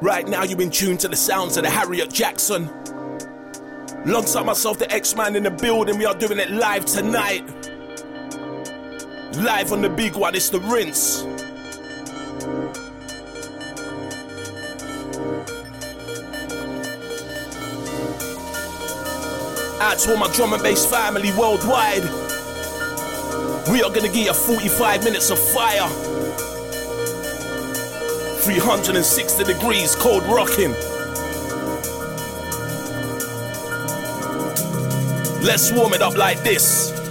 Right now, you've been tuned to the sounds of the Harriet Jaxxon. Alongside myself, the Eksman in the building, we are doing it live tonight. Live on the big one, it's the rinse. Out to all my drum and bass family worldwide. We are gonna give you 45 minutes of fire. 360 degrees cold rocking. Let's warm it up like this.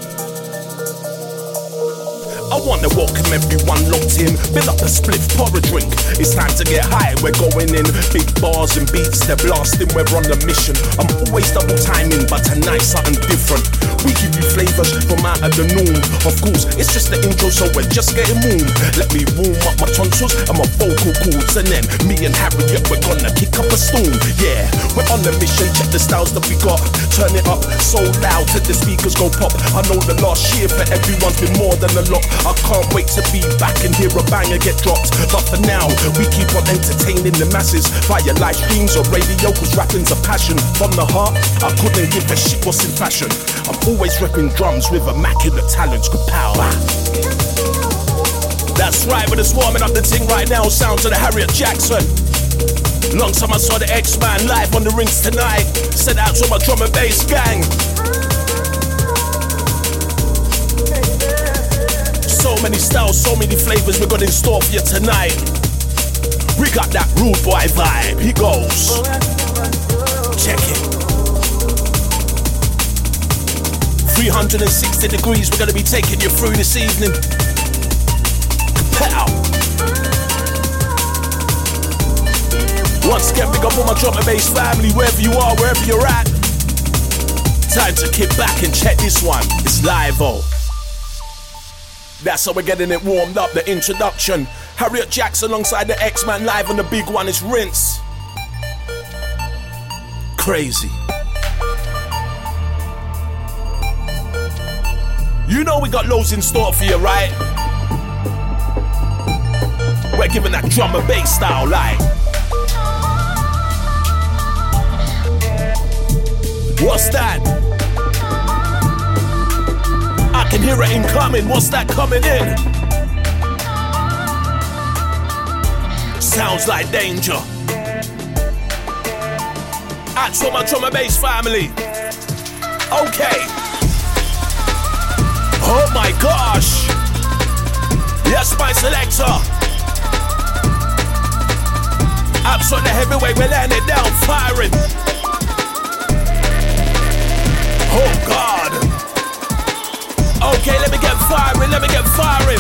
I wanna welcome everyone locked in. Fill up a spliff, pour a drink. It's time to get high, we're going in. Big bars and beats, they're blasting, we're on a mission. I'm always double timing, but tonight something different. We give you flavors from out of the norm. Of course, it's just the intro, so we're just getting warm. Let me warm up my tonsils and my vocal cords, and then me and Harriet, we're gonna kick up a storm. Yeah, we're on a mission, check the styles that we got. Turn it up so loud till the speakers go pop. I know the last year for everyone's been more than a lot. I can't wait to be back and hear a banger get dropped. But for now, we keep on entertaining the masses via live streams or radio, cause rapping's a passion. From the heart, I couldn't give a shit what's in fashion. I'm always repping drums with immaculate talents, good power. That's right, but it's warming up the thing right now. Sounds of the Harriet Jaxxon. Long time I saw the Eksman live on the Rinse tonight. Sent out to my drum and bass gang. Many styles, so many flavors we got in store for you tonight. We got that rude boy vibe. He goes. Check it. 360 degrees, we're gonna be taking you through this evening. Pow! Once again, big up all my drum and bass family, wherever you are, wherever you're at. Time to kick back and check this one. It's live, oh. That's how we're getting it warmed up. The introduction. Harriet Jaxxon alongside the Eksman live on the big one is Rinse. Crazy. You know we got loads in store for you, right? We're giving that drum and bass style like. What's that? Can hear it incoming. What's that coming in? Sounds like danger. That's for my and bass family. Okay. Oh my gosh. Yes, my selector. Absolutely heavyweight, we're laying it down, firing. Oh God. Okay, let me get firing, let me get firing.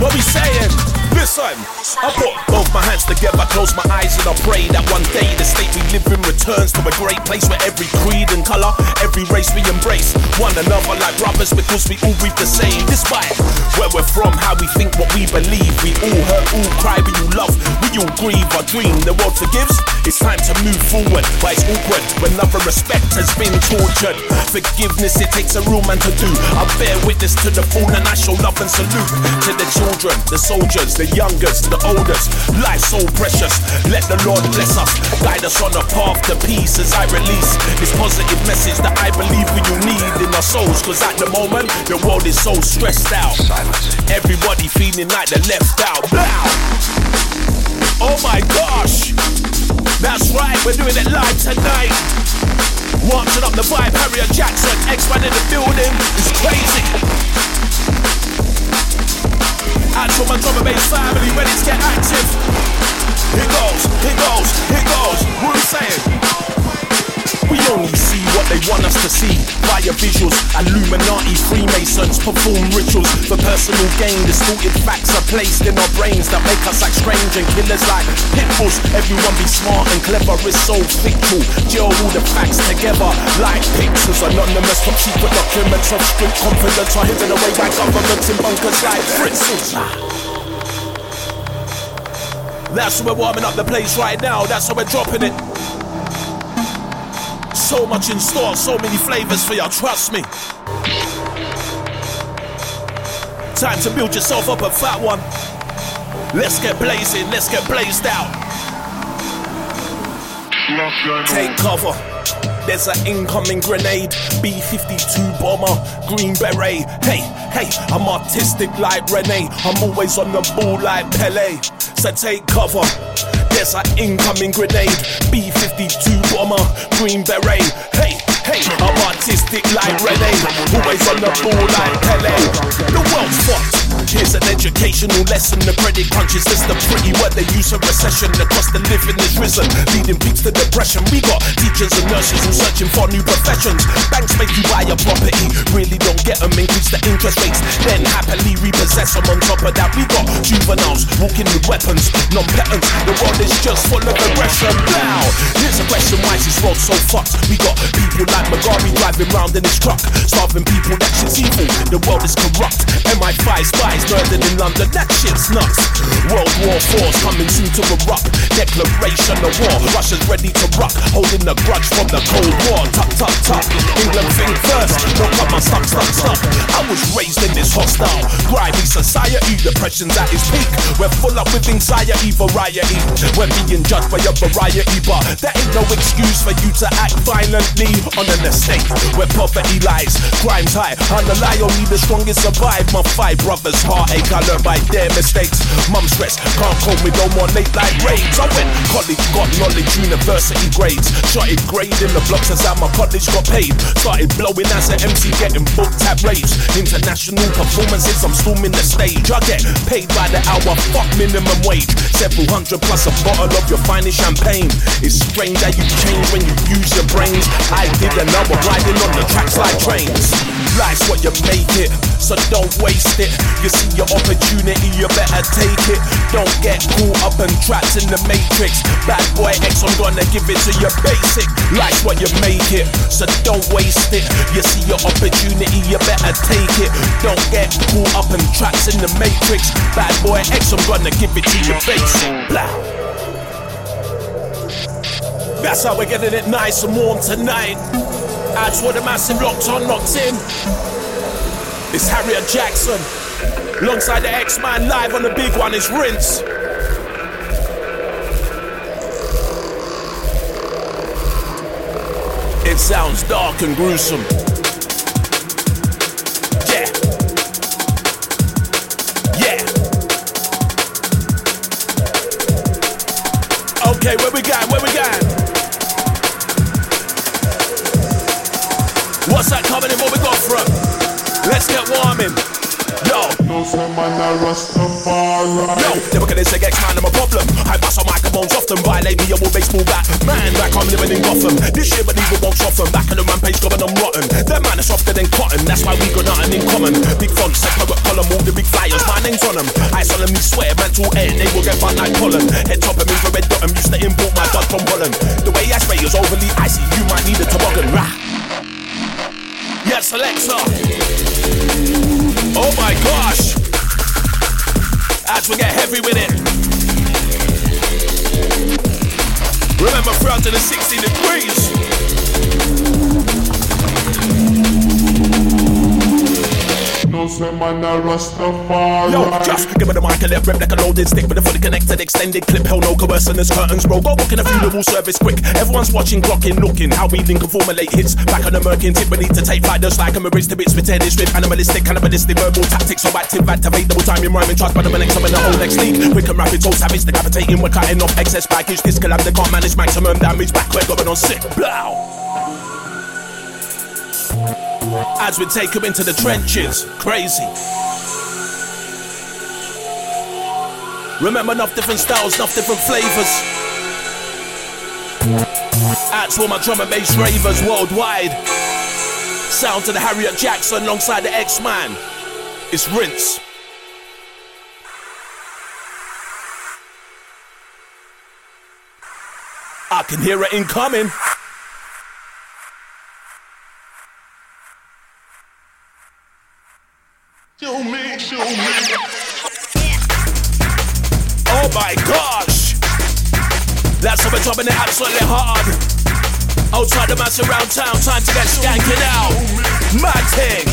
What we saying? Listen, I put both my hands together, close my eyes, and I pray that one day the state we live in returns to a great place where every creed and color, every race we embrace one another like brothers because we all breathe the same. Despite where we're from, how we think, what we believe, we all hurt, all cry, we all love, we all grieve. Our dream, the world forgives. It's time to move forward, but it's awkward when love and respect has been tortured. Forgiveness, it takes a real man to do. I bear witness to the fallen, I show love and salute to the children, the soldiers, the youngest, the oldest. Life so precious. Let the Lord bless us, guide us on a path to peace as I release this positive message that I believe we need in our souls. Cause at the moment, the world is so stressed out. Everybody feeling like they're left out. Blah. Oh my gosh! That's right, we're doing it live tonight. Marching up the vibe, Harriet Jaxxon, Eksman in the building. It's crazy. Out to my drum and bass family, ready to get active. Here goes, here goes, here goes. We saying? We only see what they want us to see via visuals. Illuminati, Freemasons perform rituals for personal gain. Distorted facts are placed in our brains that make us act strange and killers like pitbulls. Everyone be smart and clever, it's so fictional. Gel all the facts together like pictures. Anonymous top secret documents of strict confidence are hidden away by governments in bunkers like Fritzels. That's how we're warming up the place right now. That's how we're dropping it. So much in store, so many flavors for y'all, trust me. Time to build yourself up a fat one. Let's get blazing, let's get blazed out. Take cover. There's an incoming grenade, B 52 bomber, green beret. Hey, hey, I'm artistic like Rene. I'm always on the ball like Pele. So take cover. There's an incoming grenade, B 52 bomber, green beret. Hey, hey, I'm artistic like Rene. Always on the ball like Pele. The world's fucked. Here's an educational lesson. The credit crunch is a pretty word they use for recession. The cost of living is risen, leading peaks to depression. We got teachers and nurses who searching for new professions. Banks make you buy a property, really don't get them, increase the interest rates, then happily repossess them. On top of that, we got juveniles walking with weapons, non-patents. The world is just full of aggression. Now, here's a question: Why is this world so fucked? We got people like Mugabe driving round in his truck, starving people. That shit's evil. The world is corrupt. MI5 spies murdered in London. That shit's nuts. World War IV's coming soon to erupt. Declaration of war. Russia's ready to rock, holding the grudge from the Cold War. Tuck, tuck, tuck. England think first. Don't cut my stuck, stuck, stuck. I was raised in this hostile, grimy society. Depression's at its peak. We're full up with anxiety, variety. We're being judged by a variety, but there ain't no excuse for you to act violently on an estate where poverty lies. Crime's high. On the lie, only the strongest survive. My five brothers' heartache, I learned by their mistakes. Mum stress, can't call me no more late night raids. I went college, got knowledge, university grades. Shot it Started grading the blocks as how my college got paid. Started blowing as an MC, getting booked at raves. International performances, I'm storming the stage. I get paid by the hour, fuck minimum wage. Several hundred plus a bottle of your finest champagne. It's strange how you change when you use your brains. I did another riding on the tracks like trains. Life's what you make it, so don't waste it. You see your opportunity, you better take it. Don't get caught up and trapped in the matrix. Bad boy X, I'm gonna give it to you basic. Life's what you make it, so don't waste it. You see your opportunity, you better take it. Don't get caught up and trapped in the matrix. Bad boy X, I'm gonna give it to you basic. Blah. That's how we're getting it nice and warm tonight. That's what the massive locked on, locked in. It's Harriet Jaxxon. Alongside the Eksman live on the big one, it's Rinse. It sounds dark and gruesome. Yeah. Yeah. Okay, where we going? No say man a Rastafari. Yo, never gonna say Eksman, I'm a problem. I bust on microphones often, violate me, I will baseball bat. Man, like I'm living in Gotham. This shit, but even won't soften. Back on the rampage, going I'm rotten. That man is softer than cotton, that's why we got nothing in common. Big fonts, separate column, all the big flyers, my name's on them. I solemnly swear, man, to air, they will get fun like pollen. Head top of infrared dot, I'm used to import my dog from Holland. The way I spray is overly icy, you might need a toboggan. Rah. Yes, Alexa. Oh my gosh. As we get heavy with it. Remember 360 degrees. Rastafari. Yo, just give me the mic and let rep like a loaded stick with a fully connected extended clip. Hell no coercion as curtains roll. Go booking a funeral service quick. Everyone's watching, clocking, looking. How we link and formulate hits. Back on the merkin tip, we need to take flight just like I'm a bridge to bits. We tear with animalistic, cannibalistic verbal tactics. So active, activate double time in rhyming. Trust by the next, I'm in the whole next league. Quick and rapid, so savage, decapitating. We're cutting off excess baggage. This collab, they can't manage maximum damage. Back, we're going on sick. Blow. As we take them into the trenches. Crazy. Remember, enough different styles, enough different flavors. That's all my drum and bass ravers worldwide. Sound to the Harriet Jaxxon alongside the Eksman. It's Rinse. I can hear it incoming. Show me. Oh my gosh! That's how we're dropping it absolutely hard. Outside the mass around town, time to get skanking out. Mad thing.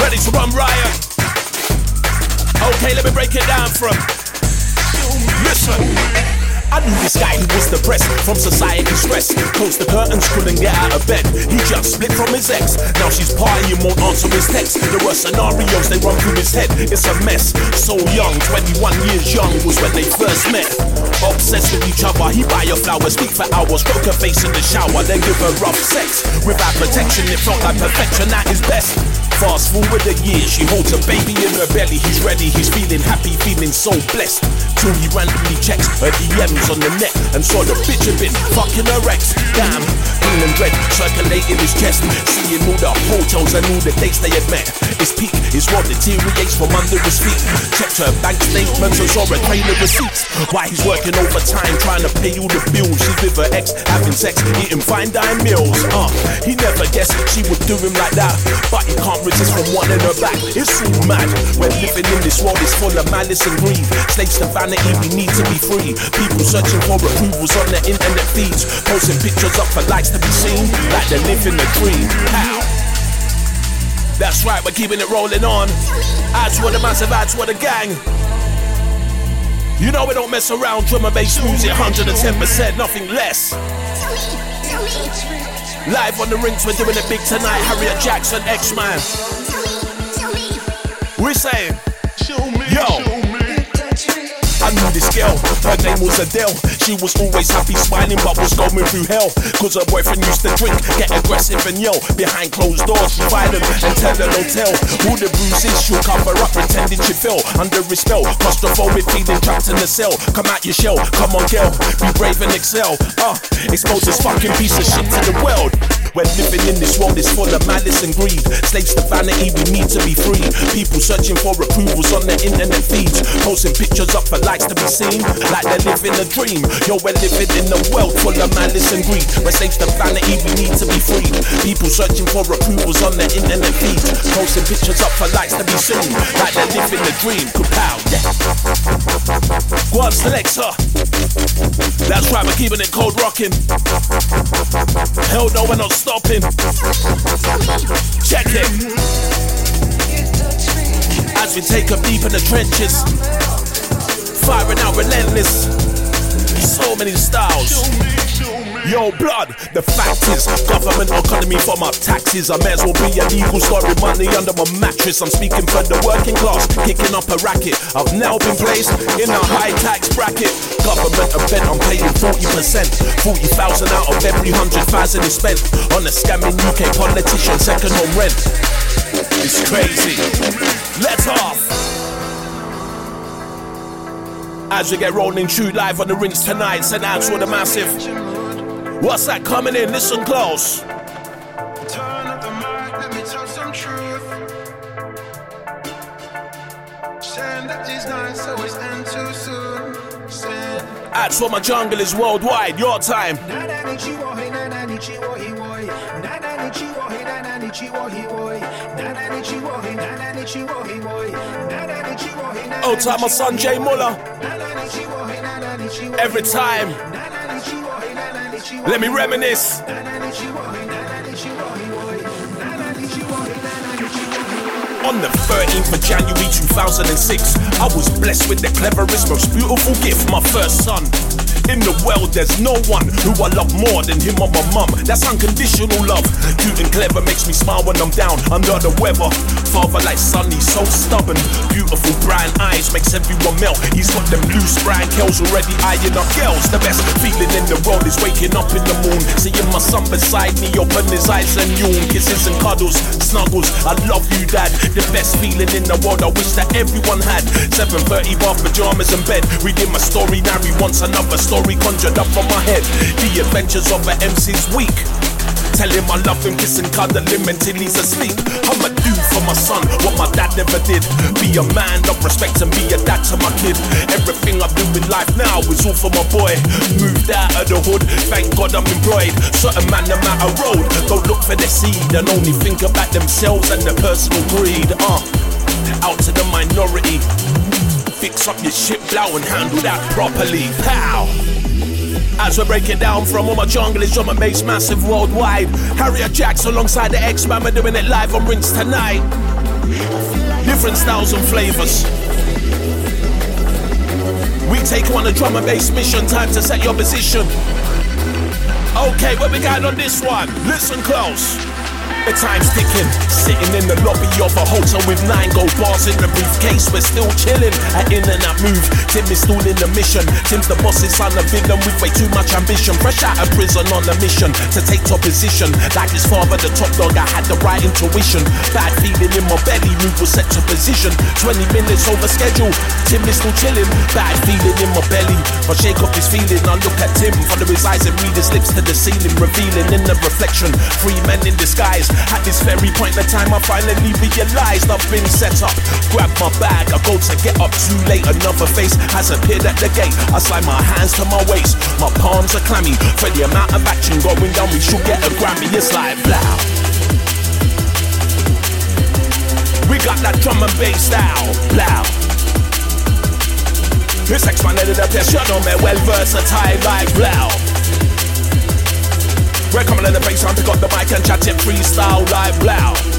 Ready to run riot. Okay, let me break it down from. Listen. I knew this guy who was depressed from society stress. Closed the curtains, couldn't get out of bed. He just split from his ex. Now she's partying, won't answer his text. There were scenarios they run through his head. It's a mess. So young, 21 years young was when they first met. Obsessed with each other, he buy her flowers, speak for hours, stroke her face in the shower, then give her rough sex. Without protection, it felt like perfection at his best. Fast forward a year, she holds a baby in her belly. He's ready, he's feeling happy, feeling so blessed. Till he randomly checks her DMs on the net and saw the bitch a bit fucking her ex. Damn, green and red circulating his chest. Seeing all the hotels and all the dates they had met. His peak is what deteriorates from under his feet. Checked her bank statements and saw a train of receipts. Why he's working overtime trying to pay all the bills. She's with her ex, having sex, eating fine dine meals. Uh, he never guessed she would do him like that. But he can't resist from wanting her back. It's all mad. We're living in this world, it's full of malice and greed. Slaves to vanity, we need to be free. People searching for approvals on the internet feeds, posting pictures up for likes to be seen, like they're living a dream. That's right, we're keeping it rolling on. Ads for the massive, ads for the gang. You know we don't mess around, drum and bass music, 110%, nothing less. Live on the Rinse, we're doing it big tonight. Harriet Jaxxon, Eksman. We're saying, yo. I knew this girl, her name was Adele. She was always happy, smiling, but was going through hell. Cause her boyfriend used to drink, get aggressive and yell. Behind closed doors, she violent and tell her no tell. All the bruises, she'll cover up, pretending she fell under his spell. Claustrophobic, feeling trapped in the cell. Come out your shell, come on, girl, be brave and excel. Uh, expose this fucking piece of shit to the world. We're living in this world, is full of malice and greed. Slaves to vanity, we need to be free. People searching for approvals on their internet feeds. Posting pictures up for likes to be seen, like they're living a dream. Yo, we're living in a world full of malice and greed. We're slaves to vanity, we need to be free. People searching for approvals on their internet feeds. Posting pictures up for likes to be seen, like they're living a dream. Kapow, yeah. Go on, selector. That's right, we're keeping it cold rocking. Hell no, we're not stopping. Check it. As we take a deep in the trenches, firing out relentless. So many styles. Yo, blood, the fact is, government economy for my taxes. I may as well be illegal, storing money under my mattress. I'm speaking for the working class, kicking up a racket. I've now been placed in a high tax bracket. Government are I'm paying 40%. 40,000 out of every 100,000 is spent on a scamming UK politician, second home rent. It's crazy. Let's off. As we get rolling true live on the Rinse tonight, send out to the massive. What's that coming in? Listen close. Turn up the mic, let me tell some truth. Saying that these nights always end too soon. Saying, Ads for my jungle is worldwide. Your time. Old time, my son Jay Muller. Every time. Let me reminisce. On the 13th of January 2006, I was blessed with the cleverest, most beautiful gift, my first son. In the world, there's no one who I love more than him or my mum. That's unconditional love. Cute and clever makes me smile when I'm down under the weather. Father like son, he's so stubborn. Beautiful brown eyes makes everyone melt. He's got them loose brown curls already eyeing up girls. The best feeling in the world is waking up in the moon, seeing my son beside me, open his eyes and yawn. Kisses and cuddles, snuggles. I love you, dad. The best feeling in the world. I wish that everyone had. 7:30 bath pajamas and bed. Reading my story, now once another story conjured up from my head. The adventures of an MC's week. Tell him I love him, kiss and cuddle him until he's asleep. I'ma do for my son what my dad never did. Be a man of respect and be a dad to my kid. Everything I do in life now is all for my boy. Moved out of the hood, thank God I'm employed. Certain man, no matter road, don't look for the seed and only think about themselves and their personal greed. Uh, out to the minority. Fix up your shit, blow and handle that properly. Pow! As we break it down from all my junglist, drummer makes massive worldwide. Harriet Jacks alongside the Eksman, we're doing it live on Rinse tonight. Different styles and flavors. We take on a drum and bass mission, time to set your position. Okay, what we got on this one? Listen close. The time's ticking, sitting in the lobby of a hotel with nine gold bars in the briefcase. We're still chilling, at in and out move. Tim is still in the mission. Tim's the boss's son, the villain with way too much ambition. Fresh out of prison on a mission to take top position. Like his father, the top dog, I had the right intuition. Bad feeling in my belly, move was set to position. 20 minutes over schedule, Tim is still chilling. Bad feeling in my belly, but shake off his feeling. I look at Tim, follow his eyes and read his lips to the ceiling, revealing in the reflection. Three men in disguise. At this very point in time, I finally realized I've been set up. Grab my bag, I go to get up too late. Another face has appeared at the gate. I slide my hands to my waist, my palms are clammy. For the amount of action going down, we should get a Grammy. It's like blow. We got that drum and bass style, blow. This Eksman of the best, you know me, well versatile like blow. We're coming in the bass and pick up the mic and chat it freestyle like blow.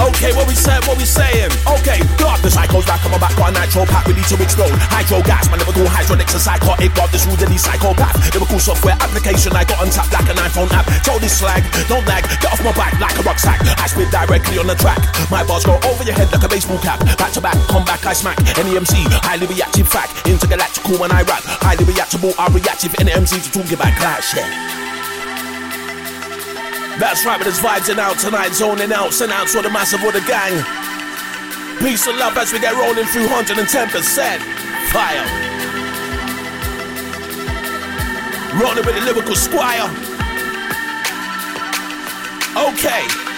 Okay, what we saying, what we saying? Okay, God, the cycle's back on my back, got a nitro pack, we need to explode. Hydro gas, my lyrical hydronics, a psychotic, got this rudely psychopath. Lyrical software application, I got untapped like an iPhone app. Told this slag, don't lag, get off my back like a rucksack. I spit directly on the track. My bars go over your head like a baseball cap. Back to back, come back, I smack. Any MC, highly reactive fact. Intergalactical when I rap. Highly reactable, I'm reactive. Any MC to talk about clash, yeah. That's right, but it's vibes out tonight, zoning out, send out to the massive of the gang. Peace and love as we get rolling through 110%. Fire. Rolling with the lyrical squire. Okay.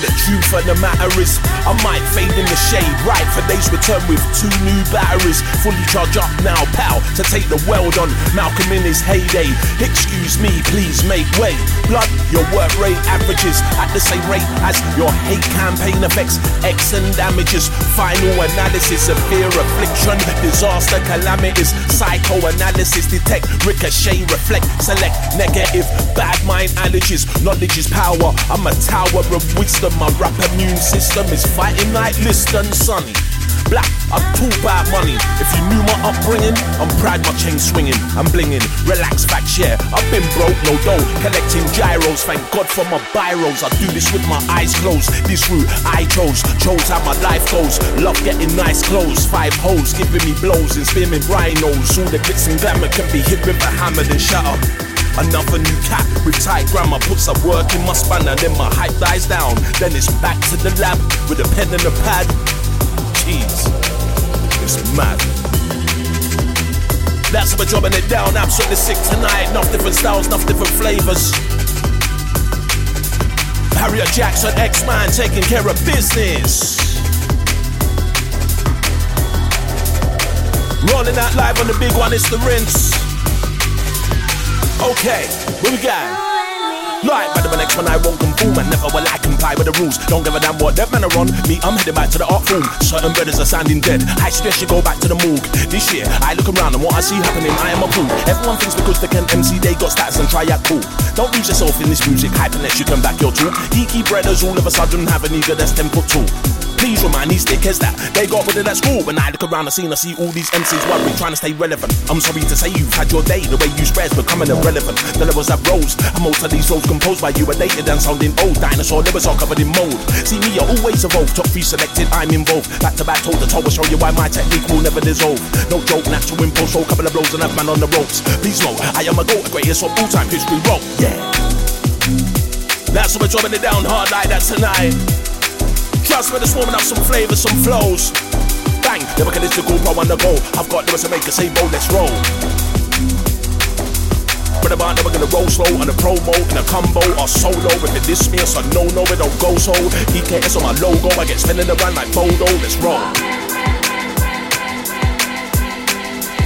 The truth of the matter is, I might fade in the shade. Right for days return with two new batteries. Fully charged up now, pal, to take the world on. Malcolm in his heyday. Excuse me, please make way. Blood, your work rate averages at the same rate as your hate campaign affects X and damages. Final analysis of fear, affliction, disaster, calamities. Psychoanalysis detect, ricochet, reflect, select negative, bad mind allergies. Knowledge is power. I'm a tower of wisdom. My rap immune system is fighting like Liston Sonny. Black, I'm too bad money. If you knew my upbringing, I'm proud my chain swinging. I'm blinging, relax, back share. I've been broke, no dough, collecting giros. Thank God for my biros. I do this with my eyes closed. This route I chose, chose how my life goes. Love getting nice clothes, five hoes giving me blows and spinning rhinos. All the glitz and glamour can be hit with a hammer and up. Another new cat with tight grammar puts a work in my spanner, then my hype dies down. Then it's back to the lab with a pen and a pad. Jeez, it's mad. That's we're dropping it down. Absolutely sick tonight. Enough different styles, enough different flavors. Harriet Jaxxon, Eksman, taking care of business. Rolling out live on the big one, it's the rinse. Okay, what we got? Like, but the next one I won't conform and never will I comply with the rules. Don't give a damn what that man are on. Me, I'm heading back to the art form. Certain brothers are sounding dead. I suggest you go back to the morgue. This year, I look around and what I see happening, I am a fool. Everyone thinks because they can MC, they got stats and try out cool. Don't lose yourself in this music hype unless you come back your tool. Geeky brothers all of a sudden have an ego that's 10 foot tall. Please remind these dickheads that they got with it at school. When I look around the scene, I see all these MCs worried, trying to stay relevant. I'm sorry to say you've had your day. The way you spread's becoming irrelevant. The levels have rose, and most of these roles composed by you are dated and sounding old. Dinosaur livers are covered in mold. See me, I always evolve. Top three selected, I'm involved. Back to back, toe to toe, will show you why my technique will never dissolve. No joke, natural impulse, so couple of blows and a man on the ropes. Please know, I am a goat, greatest of all time history. Roll, yeah. That's what we're dropping it down hard like that tonight. Trust me, this warming up some flavors, some flows. Bang, never can this go pro on the go. I've got lyrics to make a say, bro, let's roll. But never gonna roll slow on a promo, in a combo or solo. If it diss me, it's a no no, it don't go so. EKS on my logo, I get spinning around like Bodo, let's roll.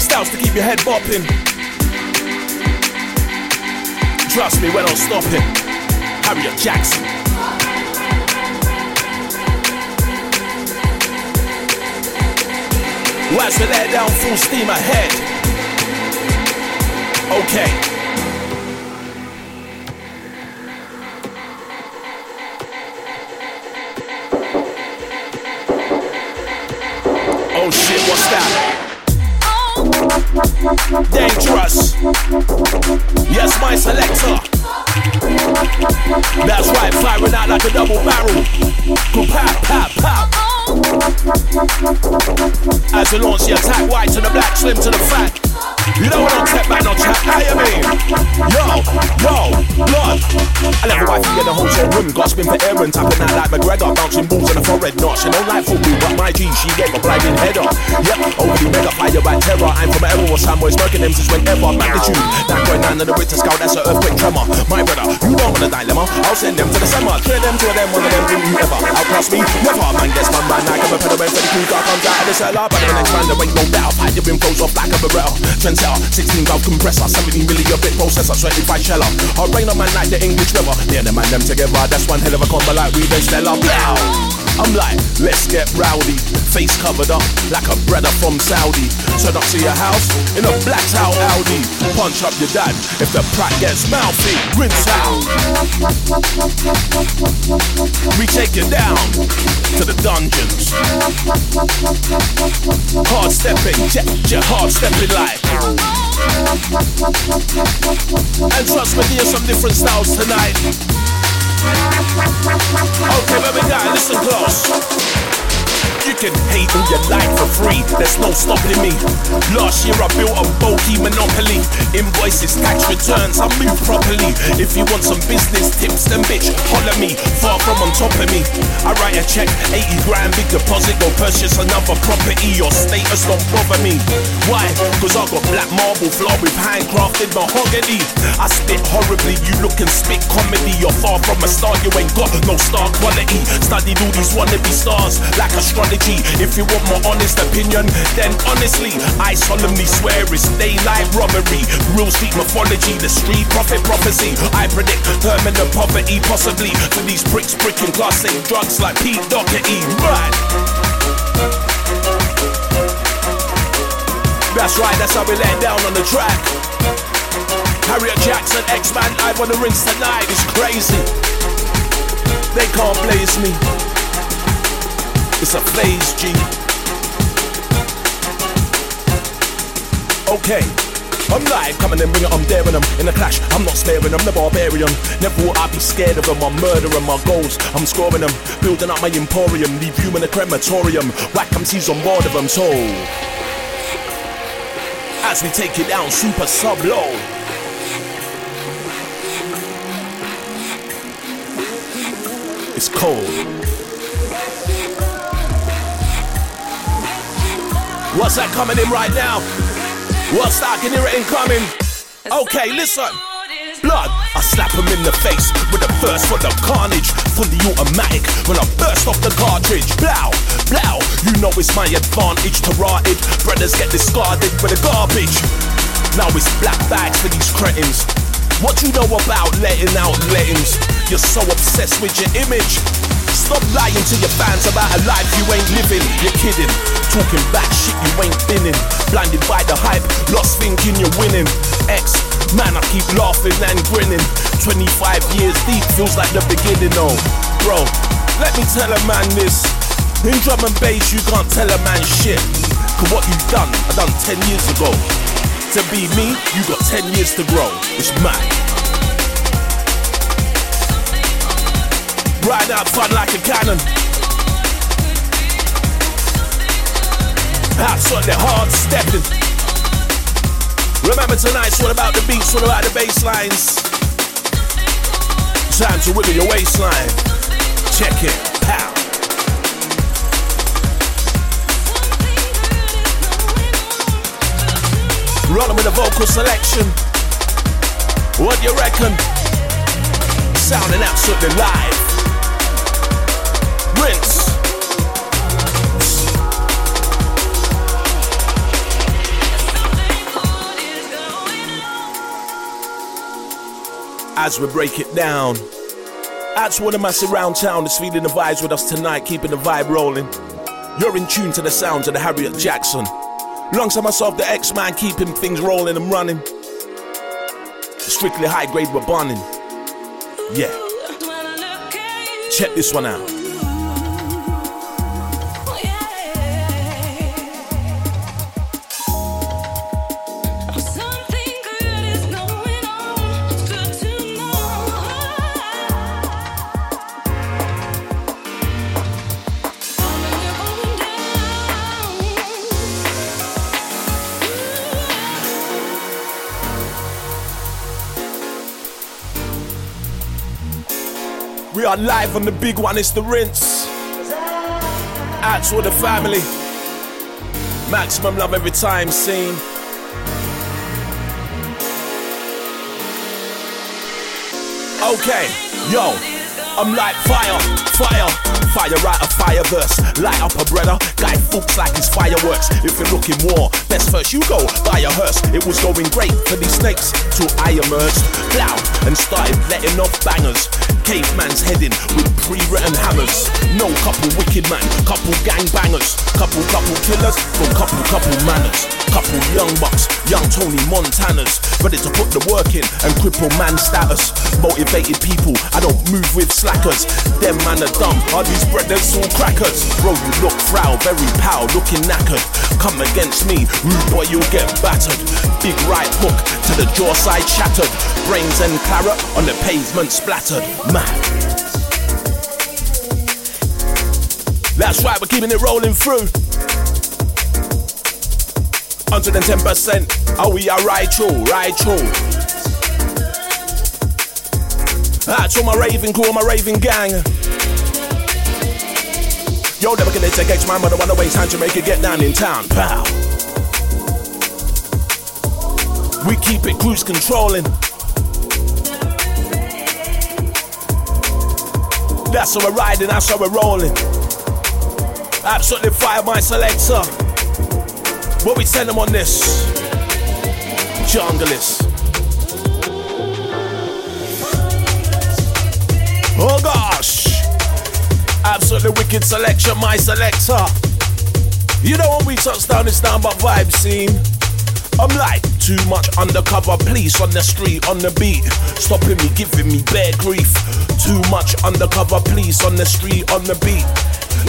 Styles to keep your head bopping. Trust me, we're not stopping. Harriet Jaxxon. Watch me let down full steam ahead. Okay. Oh shit, what's that? Dangerous. Yes, my selector. That's right, firing out like a double barrel. Go pow, pow, pow. As we launch the attack, white to the black, slim to the fat. You what I'm tech man, no chat, you mean? Yo, yo, Lord. I left the wife in the hotel room, gasping for air and tapping out like McGregor, bouncing balls in the forehead. Not she don't like football, but my G, she gave a overly by terror. I'm from an era where Sam boys smirking them since whenever. Magnitude, that going down to the Richter scale, that's an earthquake tremor. My brother, you don't want a dilemma. I'll send them to the summer, clear them to them, one of them, do you ever? Outclass me, never. Man gets man, man, I come a pedal, for the crew, car comes out of the cellar, but the next man, there ain't no doubt. Hide your infos off like a barrel. Trendsetter, 16 valve compressor, 70 million bit processor, 25 sheller. I'll rain on man like the English weather. Yeah, the man them together, that's one hell of a combo like we and Stella. Blow! I'm like, let's get rowdy. Face covered up like a brother from Saudi. Turn up to your house in a blacked out Audi. Punch up your dad if the prat gets mouthy. Rinse out. We take you down to the dungeons. Hard stepping, check your hard stepping like. And trust me, there's some different styles tonight. Okay, baby guy, listen close. You can hate all you like for free, there's no stopping me. Last year I built a bulky monopoly. Invoices, tax returns, I move properly. If you want some business tips, then bitch, holler me. Far from on top of me. I write a check, 80 grand, big deposit, go purchase another property. Your status don't bother me. Why? Cause I got black marble floor with handcrafted mahogany. I spit horribly, you look and spit comedy. You're far from a star, you ain't got no star quality. Studied all these wannabe stars like astrology apology. If you want my honest opinion, then honestly, I solemnly swear it's daylight robbery. Real street mythology, the street prophet prophecy. I predict permanent poverty, possibly for these pricks pricking class A drugs like Pete Doherty. Right. That's right, that's how we let down on the track. Harriet Jaxxon, Eksman, I wanna rinse tonight, it's crazy. They can't blaze me. It's a blaze, G. Okay. I'm live, coming and bringing, I'm daring them in a clash. I'm not sparing them, the barbarian. Never will I be scared of them. I'm murdering my goals. I'm scoring them, building up my emporium. Leave you in a crematorium. Whack MCs on board of them. So, as we take it down, super sub low. It's cold. What's that coming in right now? What's that? Can hear it incoming? Okay, listen. Blood, I slap him in the face with the first for the carnage. Fully automatic when I burst off the cartridge. Blow, blow, you know it's my advantage to rotted. Brothers get discarded with the garbage. Now it's black bags for these cretins. What you know about letting out lettings? You're so obsessed with your image. Stop lying to your fans about a life you ain't living. You're kidding. Talking back shit you ain't been in. Blinded by the hype, lost thinking you're winning. X, man, I keep laughing and grinning. 25 years deep feels like the beginning, oh. Bro, let me tell a man this. In drum and bass, you can't tell a man shit. Cause what you've done, I done 10 years ago. To be me, you got 10 years to grow. It's mad. Ride out fun like a cannon. House on the hard stepping. Remember tonight's all about the beats, all about the bass lines. Time to wiggle your waistline. Check it, pow. Rolling with a vocal selection. What do you reckon? Sounding absolutely live. As we break it down, that's one of my surround town that's feeling the vibes with us tonight, keeping the vibe rolling. You're in tune to the sounds of the Harriet Jaxxon. Alongside myself, the Eksman, keeping things rolling and running. Strictly high grade, we're burning. Yeah. Check this one out. Are live on the big one, it's the rinse. Out to the family. Maximum love every time seen. Okay, yo, I'm like fire, fire. Fire right a fire verse, light up a brother. Guy fucks like his fireworks. If you're looking war, best first you go buy a hearse. It was going great for these snakes till I emerged. Loud and started letting off bangers. Caveman's heading with pre-written hammers. No couple wicked man, couple gang bangers, couple couple killers from couple couple manners. Couple young bucks, young Tony Montanas, ready to put the work in and cripple man status. Motivated people, I don't move with slackers. Them man are dumb, are these brothers all crackers? Bro, you look foul, very pow, looking knackered. Come against me, rude boy, you'll get battered. Big right hook to the jaw side shattered. Brains and claret on the pavement splattered man. That's right, we're keeping it rolling through. 110%. Oh, we are right true, right true. That's all my raving crew, my raving gang. Yo, never gonna take man, but I wanna waste hand to make it get down in town. Pow. We keep it cruise controlling. That's how we're riding, that's how we're rolling. Absolutely fire my selector. What we send them on this? Junglist. Oh gosh. Absolutely wicked selection, my selector. You know when we touch down this down but vibe scene. I'm like too much undercover police on the street, on the beat, stopping me, giving me bad grief. Too much undercover police on the street, on the beat.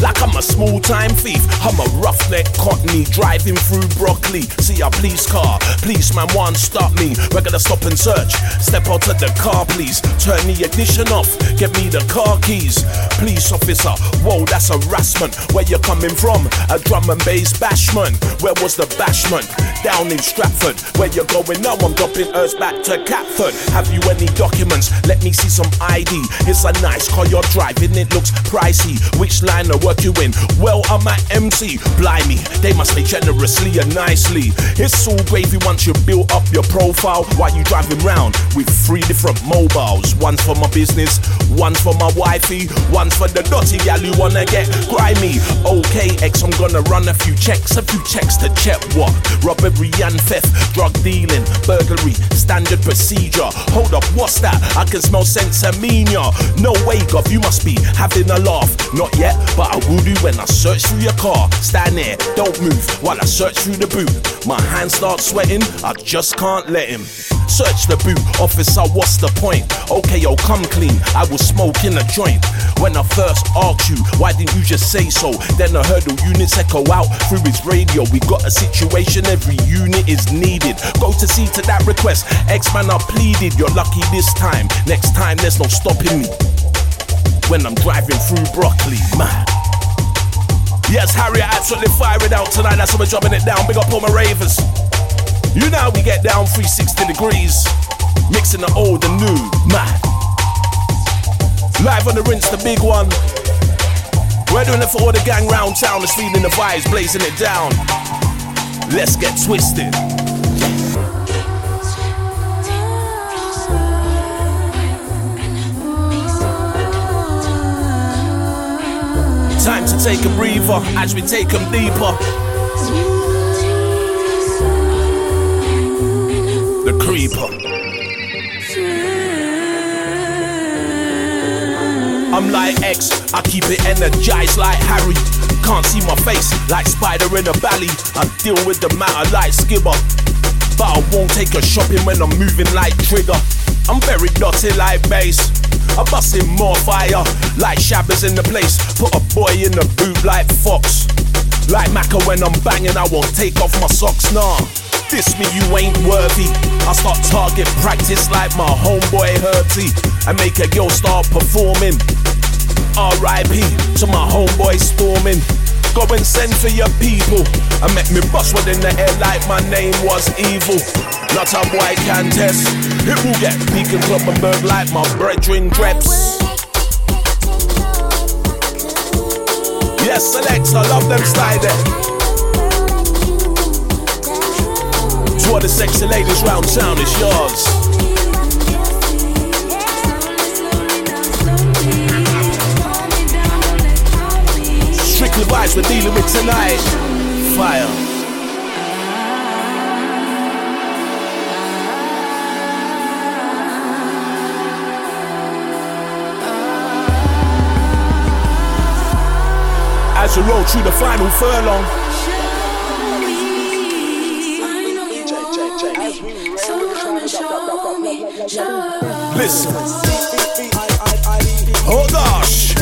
Like I'm a small time thief. I'm a roughneck cockney driving through broccoli. See a police car. Policeman one stop me. We're gonna stop and search. Step out of the car, please. Turn the ignition off. Get me the car keys. Police officer, whoa, that's harassment. Where you coming from? A drum and bass bashment. Where was the bashment? Down in Stratford. Where you going now? I'm dropping Earth back to Catford. Have you any documents? Let me see some ID. It's a nice car you're driving. It looks pricey. Which line of work you in? Well, I'm at MC. Blimey, they must pay generously and nicely. It's all gravy once you build up your profile. While you driving round with three different mobiles. One's for my business, one's for my wifey, one's for the dirty gal who wanna get grimy. Okay, X, I'm gonna run a few checks, a few checks to check what? Robbery and theft, drug dealing, burglary, standard procedure. Hold up, what's that? I can smell sinsemilla. No way, Gov, you must be having a laugh. Not yet, but I will do when I search through your car. Stand there, don't move while I search through the boot. My hands start sweating, I just can't let him. Search the boot, officer, what's the point? Okay, yo, come clean, I was smoking a joint. When I first asked you, why didn't you just say so? Then the units echo out through his radio. We got a situation, every unit is needed. Go to see to that request. Eksman, I pleaded, you're lucky this time. Next time, there's no stopping me. When I'm driving through broccoli, man. Yes, Harry, I absolutely fire it out tonight. That's how we're dropping it down. Big up all my ravers. You know we get down 360 degrees, mixing the old and new. Man. Live on the rinse, the big one. We're doing it for all the gang round town that's feeling the vibes, blazing it down. Let's get twisted. Take a breather as we take them deeper. The creeper. I'm like X, I keep it energized like Harry. Can't see my face like Spider in a valley. I deal with the matter like Skibber. But I won't take a shopping when I'm moving like Trigger. I'm very dirty like bass. I'm busting more fire like shabbers in the place. Put a boy in the boot like Fox. Like Macca when I'm banging, I won't take off my socks, nah. This me, you ain't worthy. I start target practice like my homeboy Herty and make a girl start performing. R.I.P. to my homeboy storming. Go and send for your people. I met me boss within in the air like my name was evil. Not a boy can test. It will get peeking club and bird like my brethren dreps. Yes, selects, I love them style there. To all the sexy ladies round town, is yours. strictly vibes we're dealing with tonight. Fire. as we roll through the final furlong. Listen. Oh gosh.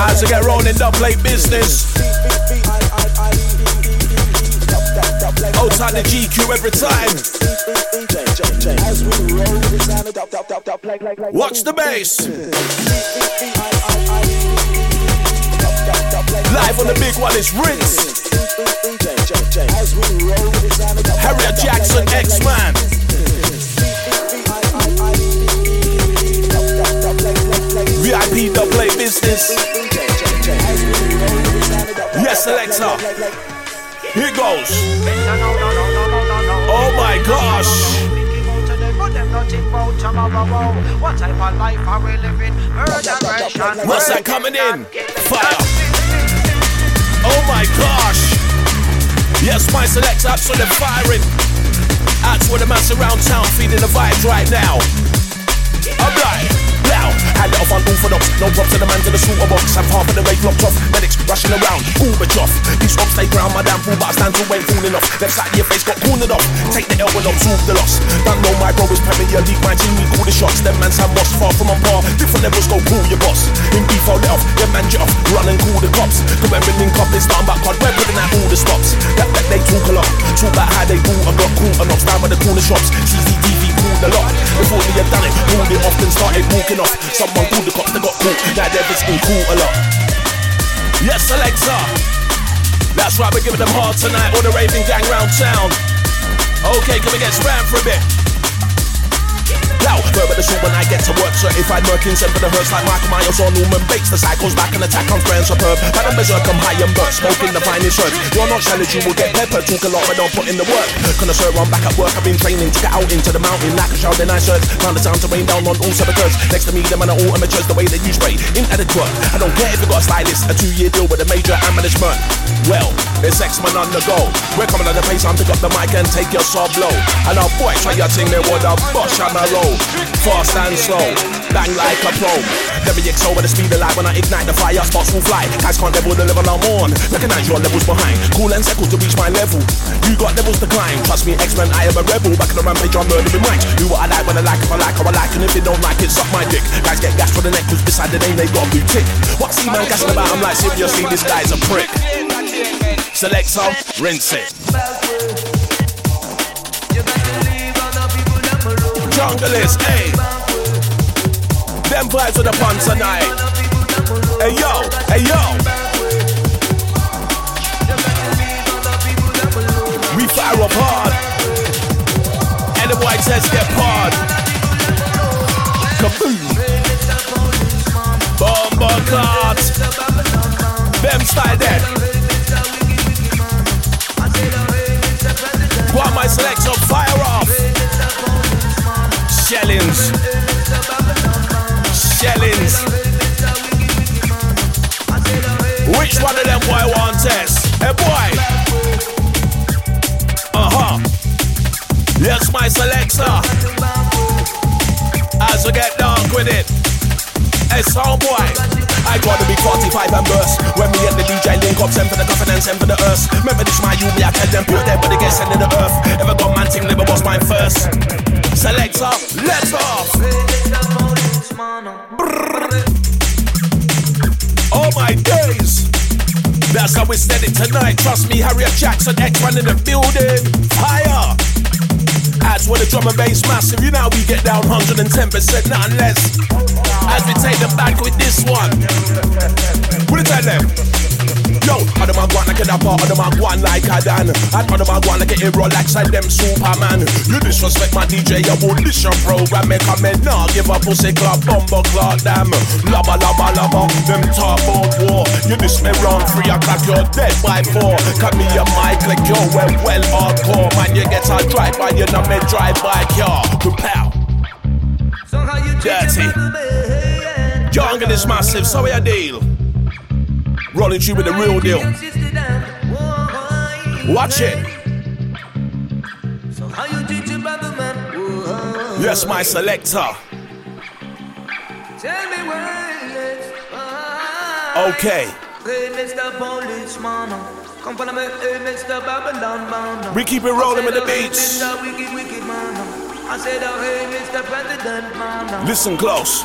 As we get rolling up play business. Outside the GQ every time. Watch the bass. Live on the big one is Rinse. Harriet Jaxxon, Eksman. VIP double play business. Yes, Alexa. Here goes. Oh my gosh. What type of life are we living? Murder, What's that coming in? Fire. Oh my gosh. Yes, my select ups on the firing. Out to the mass around town feeding the vibes right now. Hand off on orthodox. No props fool, but I stand to ain't fooling off. Left side of your face got cornered off. Take the L and absorb the loss. Don't know my bro is Premier League. My team, we call the shots. Them man's have lost far from on par. Different levels go call your boss. In beef, I'll let off. Them man jet off. Run and call the cops. Cause when we link up, it's down back. We're putting out all the stops. That, that they talk a lot. Talk about how they bought and got caught and off. Down by the corner shops. CCTV called a lot. Before they had done it, pulled it off and started walking off. Someone called the cops, they got caught. Now they're visiting cool a lot. Yes, Alexa. That's right, we're giving them hard tonight. All the raving gang round town. Okay, can we get spam for a bit? Now, further the shoot when I get to work. Certified Merkin, sent for the hurts like Michael Myers or Norman Bates. The cycles back and attack on friends superb. Had a measure come high and burst, smoking the finest herbs. You're not challenged, you will get pepper. Talk a lot, but don't put in the work. Connoisseur, I'm back at work. I've been training to get out into the mountain like a shout. Then I search, found the sound to rain down on all saboteurs. Next to me, them and all amateurs. The way that you spray, inadequate. I don't care if you got a stylist, a two-year deal with a major and management. Well, it's X-Man on the go. We're coming at the pace, I'm pick up the mic and take your sob low. And our boy try your thing, they would have bush on my roll. Fast and slow, bang like a pro. Let me XO with the speed of light when I ignite the fire, spots will fly. Guys can't level the level I'm on. Recognize your levels behind. Cool and cycle to reach my level. You got levels to climb. Trust me, Eksman, I am a rebel. Back in the rampage, I'm murdering minds. Do what I like when I like, if I like, how I like. And if you don't like it, suck my dick. Guys get gas for the neck, cause beside the name they got blue tick. What see man gassing about? I'm like, seriously, this guy's a prick. Select some, rinse it. Jungle is, hey. Them vibes with the fun tonight. Hey yo, hey yo. We fire up hard. And the white says get hard. Kaboom. Bomber cards. Them style dead. One my selection, fire off. Shellings. Shellings. Which one of them boy want test? Hey boy. Uh huh. Yes, my selector. As we get dark with it. Hey, sound boy. I got the big 45 and burst When me and the DJ link up Send for the coffin and send for the earth Remember this my you me I tell them Put them but they get sent in the earth Ever got man team never was mine first Selector, let's off. Oh my days. That's how we said it tonight. Trust me Harriet Jaxxon Eksman in the building. Fire. As with the drum and bass massive. You know we get down 110% nothing less. As we take them back with this one. What that them? Yo, other man go like a dapper, other man go like a dan. And other man go like a hero like side them Superman. You disrespect my DJ, you won't listen program. Make a man nah give a pussy club, bumbo clock damn. Lava, lava, lava, them talk about war. You diss me wrong, three o'clock, you're dead by four. Cut me a mic like you're well, well hardcore. Man, you get a drive by, you know me drive by car. Pow. Dirty. Jungle is massive, so we a deal. Rolling through with the real deal. Watch it. So how you teaching Babaman? Yes, my selector. Okay. We keep it rolling with the beats. Listen close.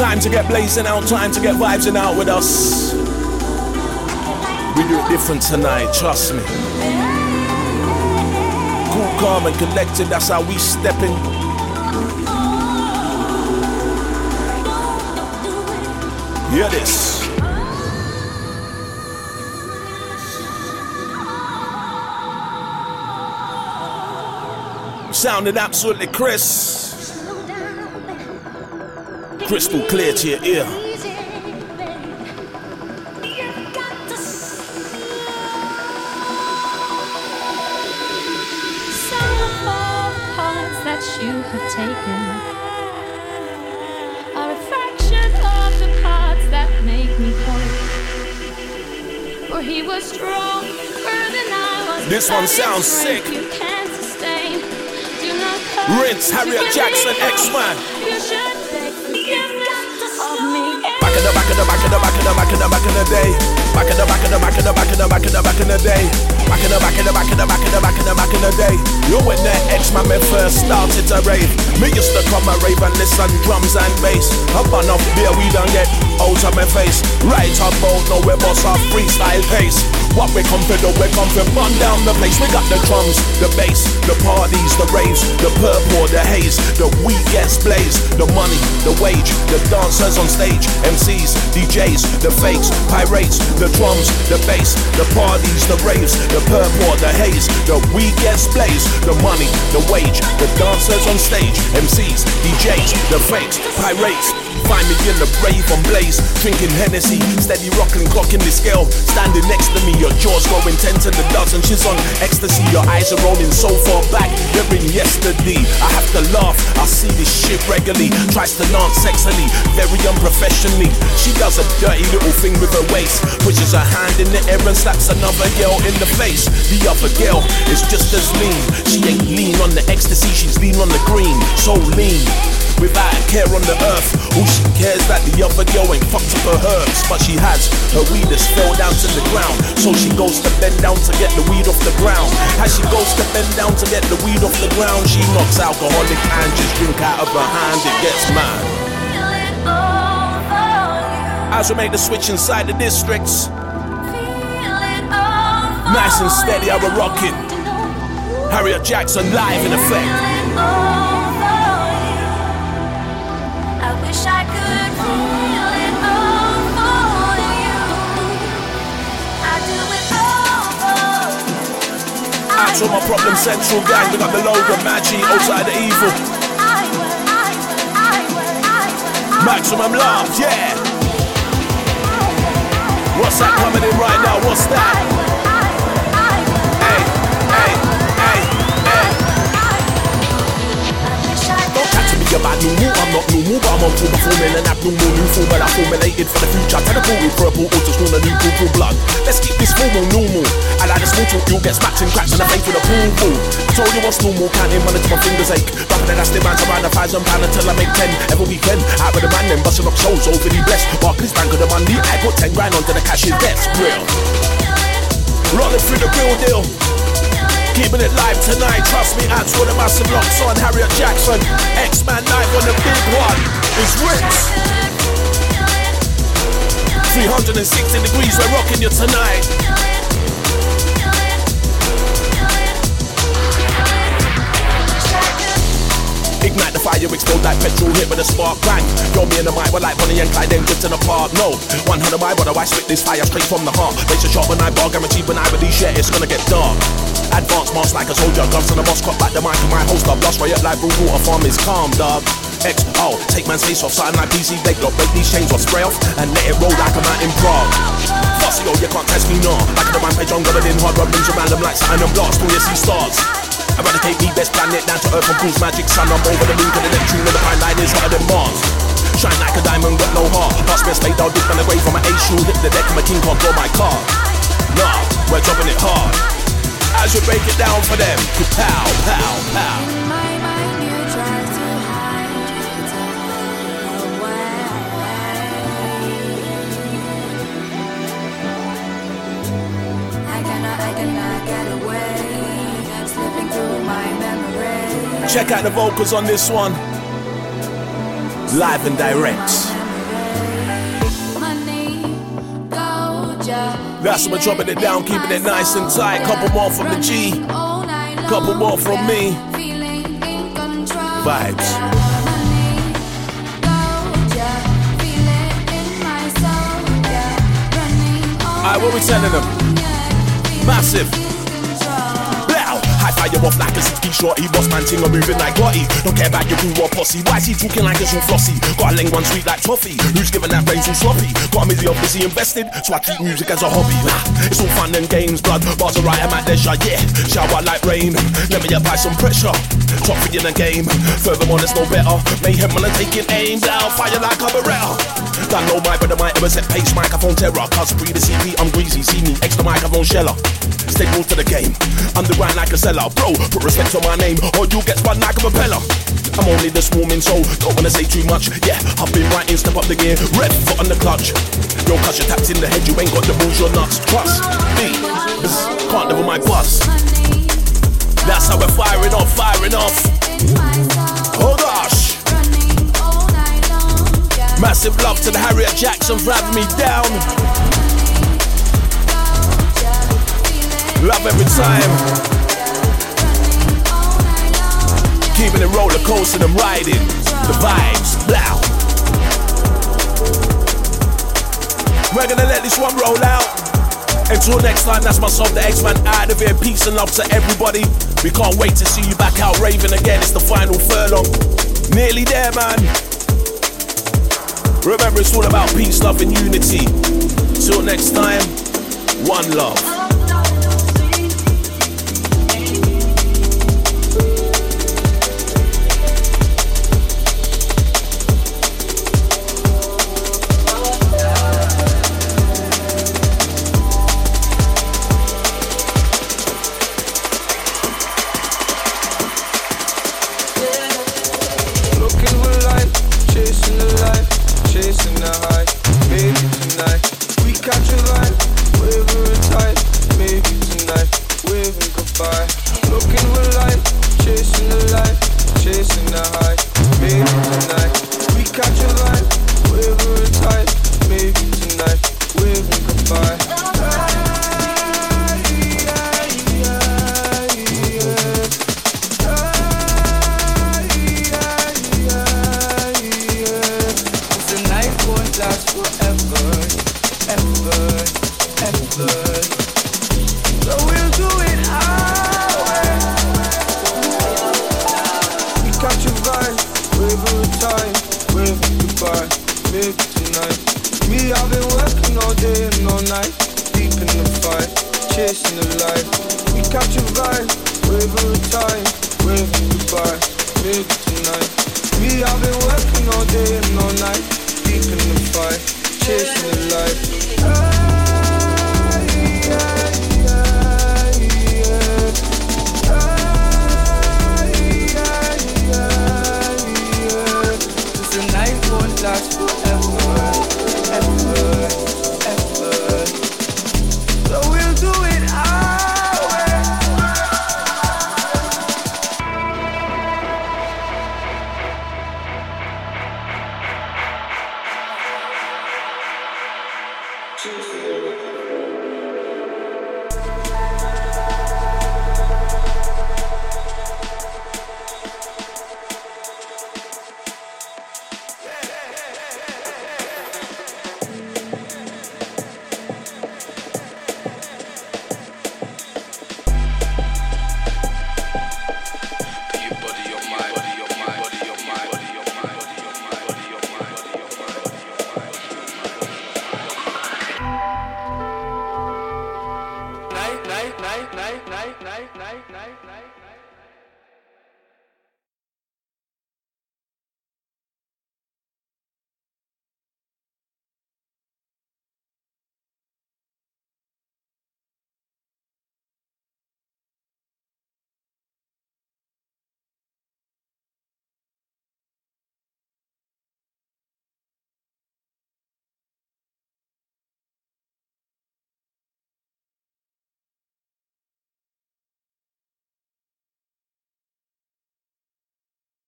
Time to get blazing out, time to get vibing out with us. We do it different tonight, trust me. Cool, calm, and collected, that's how we stepping. Hear this. Sounded absolutely crisp. Crystal clear to your ear. This one sounds sick. Rinse, Harriet Jaxxon, Eksman. Back in the back in the back in the back in the back in the back in the day. Back in the back in the back in the back in the back in the back in the day. Back in the back day. You when that Eksman me first started to rave. Me used to come and rave and listen drums and bass. Up and off beer we don't get out of my face. Right up boat no we boss off freestyle pace. What we come for do, we come for burn down the place. We got the drums, the bass, the parties, the raves, the purple, the haze, the weekends blaze, the money, the wage, the dancers on stage, MCs, DJs, the fakes, pirates, the drums, the bass, the parties, the raves, the purple, the haze, the weekends blaze, the money, the wage, the dancers on stage, MCs, DJs, the fakes, pirates. Find me in the brave on blaze, drinking Hennessy, steady rocking, clocking the scale, standing next to me, your jaws going ten to the dozen. She's on ecstasy, your eyes are rolling so far back, they're in yesterday. I have to laugh, I see this shit regularly. Tries to dance sexily, very unprofessionally. She does a dirty little thing with her waist, pushes her hand in the air and slaps another girl in the face. The other girl is just as lean. She ain't lean on the ecstasy, she's lean on the green, so lean. Without a care on the earth, all she cares that the other girl ain't fucked up her herbs, but she has her weed has fell down to the ground. So she goes to bend down to get the weed off the ground. As she goes to bend down to get the weed off the ground, she knocks alcoholic and just drink out of her hand. It gets mad. As we make the switch inside the districts, nice and steady, how we're rocking. Harriet Jaxxon live in effect. To my problem central gang, we got the logo, Maggi, outside the evil. Maximum love, yeah. What's that coming in right now? What's that? Catch me no move, I'm not no move, I'm on tour performing an abnormal new form I formulated for the future. Teleported for a portal to spawn a new cool blood. Let's keep this formal normal. I like the small talk, you'll get smacked and cracks and I face with a pool ball. I told you what's normal, counting money till my fingers ache. Dropping the nasty bands around a thousand pound until I make ten every weekend. Out with the man, then busting up shows, overly blessed. Barclays Bank of the money, I put ten grand onto the cashier's desk. Real. Rolling through the real deal. Keeping it live tonight, trust me, that's what the massive locks on. Harriet Jaxxon, Eksman live on the big one. It's Ritz. 360 degrees, we're rocking you tonight. Ignite the fire, explode like petrol, hit with a spark, bang. Yo, me and the mic, we're like Bonnie and Clyde, then the park. No, 100 my brother, I spit this fire straight from the heart. Laser sharp when I bar, guaranteed when I release, yeah, it's gonna get dark. Advanced mask like a soldier, guns on the boss, cop like the mic and my holster. Blast riot like blue water farm is calm, dog. X, oh, take man's face off, something like PC, Blakelock, break these chains off, spray off, and let it roll like a mountain Prague. Fussy, yo, you can't test me, no. Like the rampage, I'm going in hard, run rings like something and blast, all you see stars. Eradicate me, best planet down to Earth from Pools Magic Sun. I'm over the moon, cause the Neptune and the pine line is hotter than Mars. Shine like a diamond, got no heart. Me a spade, I'll dip on the grave from an A shoe. Hit the deck, and my king can't draw my card. Nah, we're dropping it hard. As you break it down for them, pow, pow, pow. Check out the vocals on this one. Live and direct. That's what we're dropping it down, keeping it nice and tight. Couple more from the G, couple more from me. Vibes. Alright, what we telling them? Massive. Fire off like a 60 shorty. Boss man ting or moving like Gotti. Don't care about your crew or posse. Why is he talking like it's all flossy? Got a leng one sweet like toffee. Who's giving that brains all sloppy? Got a million busy invested, so I keep music as a hobby. It's all fun and games, blood. Bars are right, I'm at leisure, yeah. Shower like rain. Let me apply some pressure. Top in the game. Furthermore, there's no better. Mayhem when I'm taking aim down. Fire like a beretta. Don't know my brother might ever set pace. Microphone terror. Cause breathe the CP, I'm greasy. See me, extra microphone sheller. Stay close to the game. Underground like a cellar. Bro, put respect on my name, or you get spun like a propeller. I'm only the swarming soul, don't wanna say too much. Yeah, I've been writing, step up the gear, red foot on the clutch. Yo, cause your taps in the head, you ain't got the balls, you're nuts. Trust me, can't live never my bus. That's how we're firing off, firing off. Oh gosh. Massive love to the Harriet Jaxxon for having me down. Love every time. Keeping it roller coaster and riding. The vibes, blow. We're gonna let this one roll out. Until next time, that's myself, the Eksman out of here. Peace and love to everybody. We can't wait to see you back out raving again. It's the final furlong. Nearly there, man. Remember, it's all about peace, love, and unity. Till next time, one love.